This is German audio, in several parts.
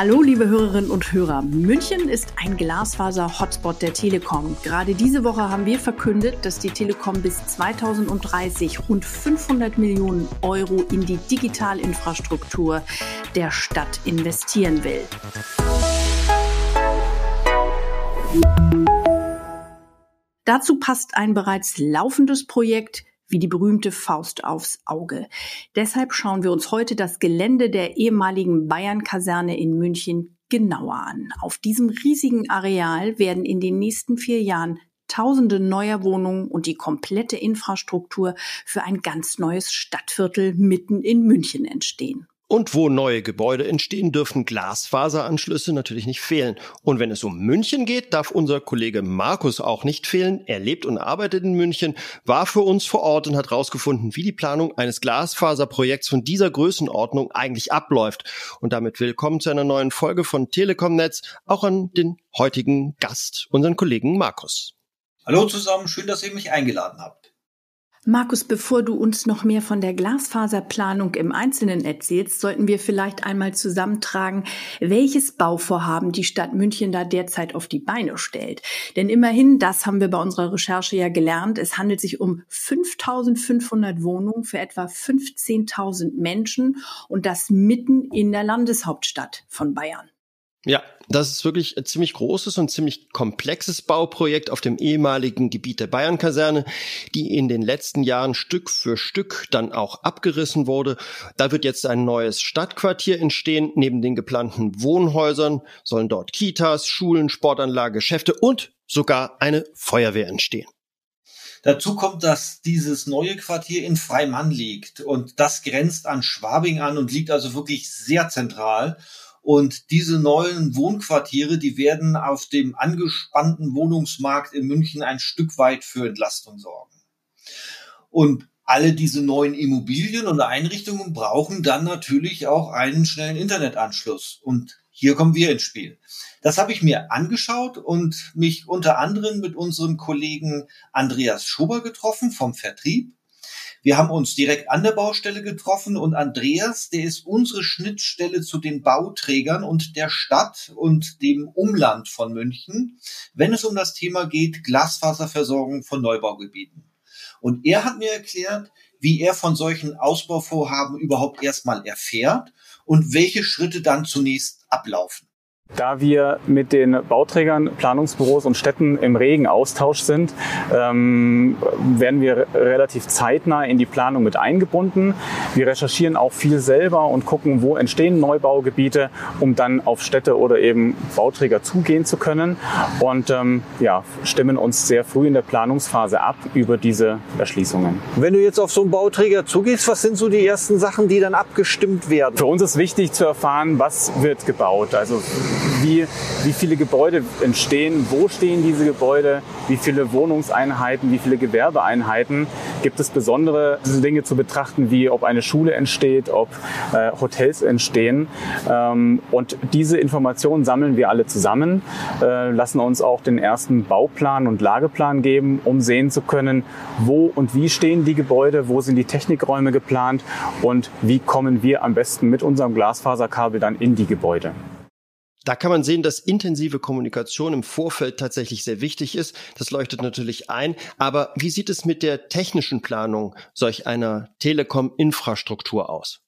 Hallo, liebe Hörerinnen und Hörer. München ist ein Glasfaser-Hotspot der Telekom. Gerade diese Woche haben wir verkündet, dass die Telekom bis 2030 rund 500 Millionen Euro in die Digitalinfrastruktur der Stadt investieren will. Dazu passt ein bereits laufendes Projekt, wie die berühmte Faust aufs Auge. Deshalb schauen wir uns heute das Gelände der ehemaligen Bayern-Kaserne in München genauer an. Auf diesem riesigen Areal werden in den nächsten vier Jahren Tausende neuer Wohnungen und die komplette Infrastruktur für ein ganz neues Stadtviertel mitten in München entstehen. Und wo neue Gebäude entstehen, dürfen Glasfaseranschlüsse natürlich nicht fehlen. Und wenn es um München geht, darf unser Kollege Markus auch nicht fehlen. Er lebt und arbeitet in München, war für uns vor Ort und hat herausgefunden, wie die Planung eines Glasfaserprojekts von dieser Größenordnung eigentlich abläuft. Und damit willkommen zu einer neuen Folge von Telekom Netz, auch an den heutigen Gast, unseren Kollegen Markus. Hallo zusammen, schön, dass ihr mich eingeladen habt. Markus, bevor du uns noch mehr von der Glasfaserplanung im Einzelnen erzählst, sollten wir vielleicht einmal zusammentragen, welches Bauvorhaben die Stadt München da derzeit auf die Beine stellt. Denn immerhin, das haben wir bei unserer Recherche ja gelernt, es handelt sich um 5500 Wohnungen für etwa 15.000 Menschen und das mitten in der Landeshauptstadt von Bayern. Ja, das ist wirklich ein ziemlich großes und ziemlich komplexes Bauprojekt auf dem ehemaligen Gebiet der Bayern-Kaserne, die in den letzten Jahren Stück für Stück dann auch abgerissen wurde. Da wird jetzt ein neues Stadtquartier entstehen. Neben den geplanten Wohnhäusern sollen dort Kitas, Schulen, Sportanlage, Geschäfte und sogar eine Feuerwehr entstehen. Dazu kommt, dass dieses neue Quartier in Freimann liegt und das grenzt an Schwabing an und liegt also wirklich sehr zentral. Und diese neuen Wohnquartiere, die werden auf dem angespannten Wohnungsmarkt in München ein Stück weit für Entlastung sorgen. Und alle diese neuen Immobilien und Einrichtungen brauchen dann natürlich auch einen schnellen Internetanschluss. Und hier kommen wir ins Spiel. Das habe ich mir angeschaut und mich unter anderem mit unserem Kollegen Andreas Schuber getroffen vom Vertrieb wir haben uns direkt an der Baustelle getroffen und Andreas, der ist unsere Schnittstelle zu den Bauträgern und der Stadt und dem Umland von München, wenn es um das Thema geht, Glasfaserversorgung von Neubaugebieten. Und er hat mir erklärt, wie er von solchen Ausbauvorhaben überhaupt erstmal erfährt und welche Schritte dann zunächst ablaufen. Da wir mit den Bauträgern, Planungsbüros und Städten im regen Austausch sind, ähm, werden wir relativ zeitnah in die Planung mit eingebunden. Wir recherchieren auch viel selber und gucken, wo entstehen Neubaugebiete, um dann auf Städte oder eben Bauträger zugehen zu können und ähm, ja, stimmen uns sehr früh in der Planungsphase ab über diese Erschließungen. Wenn du jetzt auf so einen Bauträger zugehst, was sind so die ersten Sachen, die dann abgestimmt werden? Für uns ist wichtig zu erfahren, was wird gebaut. Also wie, wie viele Gebäude entstehen, wo stehen diese Gebäude, wie viele Wohnungseinheiten, wie viele Gewerbeeinheiten. Gibt es besondere Dinge zu betrachten, wie ob eine Schule entsteht, ob äh, Hotels entstehen. Ähm, und diese Informationen sammeln wir alle zusammen, äh, lassen uns auch den ersten Bauplan und Lageplan geben, um sehen zu können, wo und wie stehen die Gebäude, wo sind die Technikräume geplant und wie kommen wir am besten mit unserem Glasfaserkabel dann in die Gebäude. Da kann man sehen, dass intensive Kommunikation im Vorfeld tatsächlich sehr wichtig ist. Das leuchtet natürlich ein. Aber wie sieht es mit der technischen Planung solch einer Telekom-Infrastruktur aus?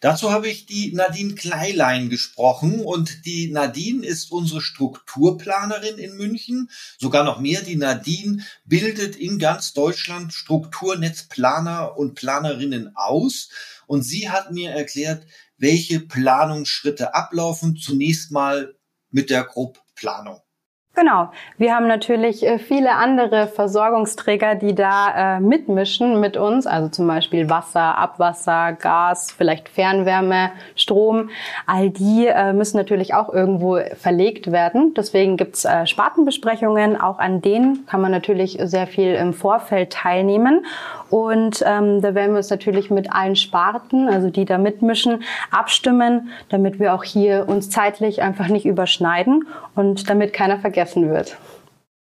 Dazu habe ich die Nadine Kleilein gesprochen und die Nadine ist unsere Strukturplanerin in München. Sogar noch mehr, die Nadine bildet in ganz Deutschland Strukturnetzplaner und Planerinnen aus und sie hat mir erklärt, welche Planungsschritte ablaufen. Zunächst mal mit der Grobplanung. Genau. Wir haben natürlich äh, viele andere Versorgungsträger, die da äh, mitmischen mit uns, also zum Beispiel Wasser, Abwasser, Gas, vielleicht Fernwärme, Strom. All die äh, müssen natürlich auch irgendwo verlegt werden. Deswegen gibt's äh, Spartenbesprechungen. Auch an denen kann man natürlich sehr viel im Vorfeld teilnehmen. Und ähm, da werden wir uns natürlich mit allen Sparten, also die da mitmischen, abstimmen, damit wir auch hier uns zeitlich einfach nicht überschneiden und damit keiner vergessen wird.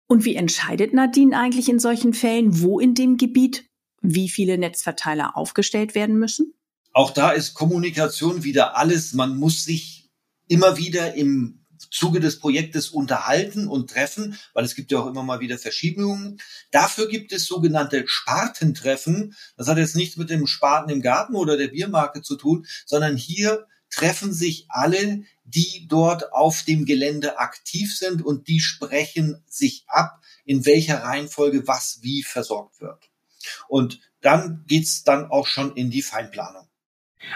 Und wie entscheidet Nadine eigentlich in solchen Fällen, wo in dem Gebiet wie viele Netzverteiler aufgestellt werden müssen? Auch da ist Kommunikation wieder alles. Man muss sich immer wieder im Zuge des Projektes unterhalten und treffen, weil es gibt ja auch immer mal wieder Verschiebungen. Dafür gibt es sogenannte Spartentreffen. Das hat jetzt nichts mit dem Spaten im Garten oder der Biermarke zu tun, sondern hier treffen sich alle, die dort auf dem Gelände aktiv sind und die sprechen sich ab, in welcher Reihenfolge was wie versorgt wird. Und dann geht's dann auch schon in die Feinplanung.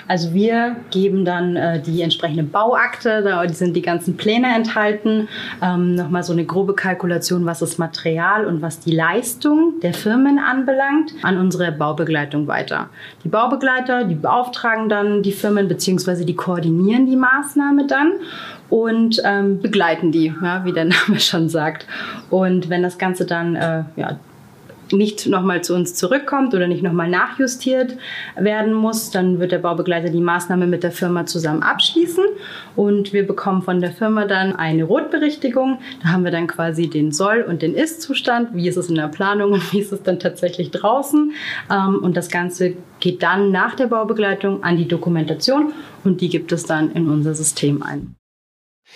Also wir geben dann äh, die entsprechende Bauakte, da sind die ganzen Pläne enthalten, ähm, nochmal so eine grobe Kalkulation, was das Material und was die Leistung der Firmen anbelangt, an unsere Baubegleitung weiter. Die Baubegleiter, die beauftragen dann die Firmen beziehungsweise die koordinieren die Maßnahme dann und ähm, begleiten die, ja, wie der Name schon sagt. Und wenn das Ganze dann äh, ja, nicht nochmal zu uns zurückkommt oder nicht nochmal nachjustiert werden muss, dann wird der Baubegleiter die Maßnahme mit der Firma zusammen abschließen und wir bekommen von der Firma dann eine Rotberichtigung. Da haben wir dann quasi den Soll- und den Ist-Zustand, wie ist es in der Planung und wie ist es dann tatsächlich draußen. Ähm, und das Ganze geht dann nach der Baubegleitung an die Dokumentation und die gibt es dann in unser System ein.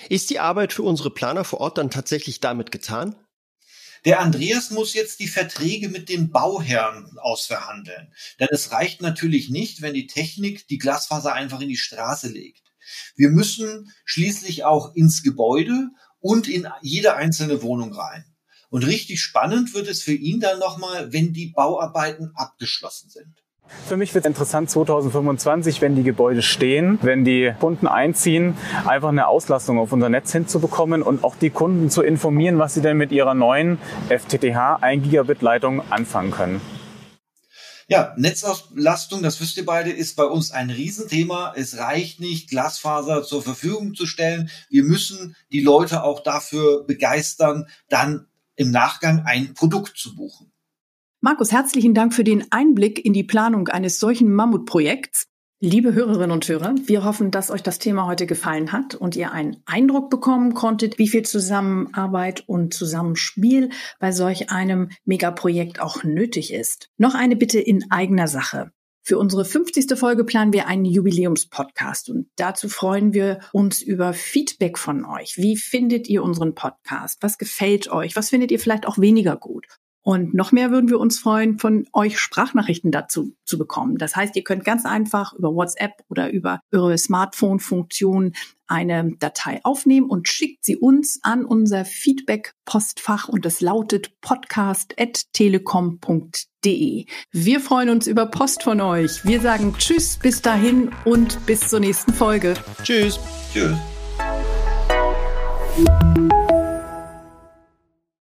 Ist die Arbeit für unsere Planer vor Ort dann tatsächlich damit getan? Der Andreas muss jetzt die Verträge mit den Bauherren ausverhandeln. Denn es reicht natürlich nicht, wenn die Technik die Glasfaser einfach in die Straße legt. Wir müssen schließlich auch ins Gebäude und in jede einzelne Wohnung rein. Und richtig spannend wird es für ihn dann nochmal, wenn die Bauarbeiten abgeschlossen sind. Für mich wird es interessant 2025, wenn die Gebäude stehen, wenn die Kunden einziehen, einfach eine Auslastung auf unser Netz hinzubekommen und auch die Kunden zu informieren, was sie denn mit ihrer neuen FTTH 1 Gigabit Leitung anfangen können. Ja, Netzauslastung, das wisst ihr beide, ist bei uns ein Riesenthema. Es reicht nicht, Glasfaser zur Verfügung zu stellen. Wir müssen die Leute auch dafür begeistern, dann im Nachgang ein Produkt zu buchen. Markus, herzlichen Dank für den Einblick in die Planung eines solchen Mammutprojekts. Liebe Hörerinnen und Hörer, wir hoffen, dass euch das Thema heute gefallen hat und ihr einen Eindruck bekommen konntet, wie viel Zusammenarbeit und Zusammenspiel bei solch einem Megaprojekt auch nötig ist. Noch eine Bitte in eigener Sache. Für unsere 50. Folge planen wir einen Jubiläumspodcast und dazu freuen wir uns über Feedback von euch. Wie findet ihr unseren Podcast? Was gefällt euch? Was findet ihr vielleicht auch weniger gut? Und noch mehr würden wir uns freuen, von euch Sprachnachrichten dazu zu bekommen. Das heißt, ihr könnt ganz einfach über WhatsApp oder über eure Smartphone-Funktion eine Datei aufnehmen und schickt sie uns an unser Feedback-Postfach und es lautet podcast.telekom.de. Wir freuen uns über Post von euch. Wir sagen Tschüss, bis dahin und bis zur nächsten Folge. Tschüss. Tschüss.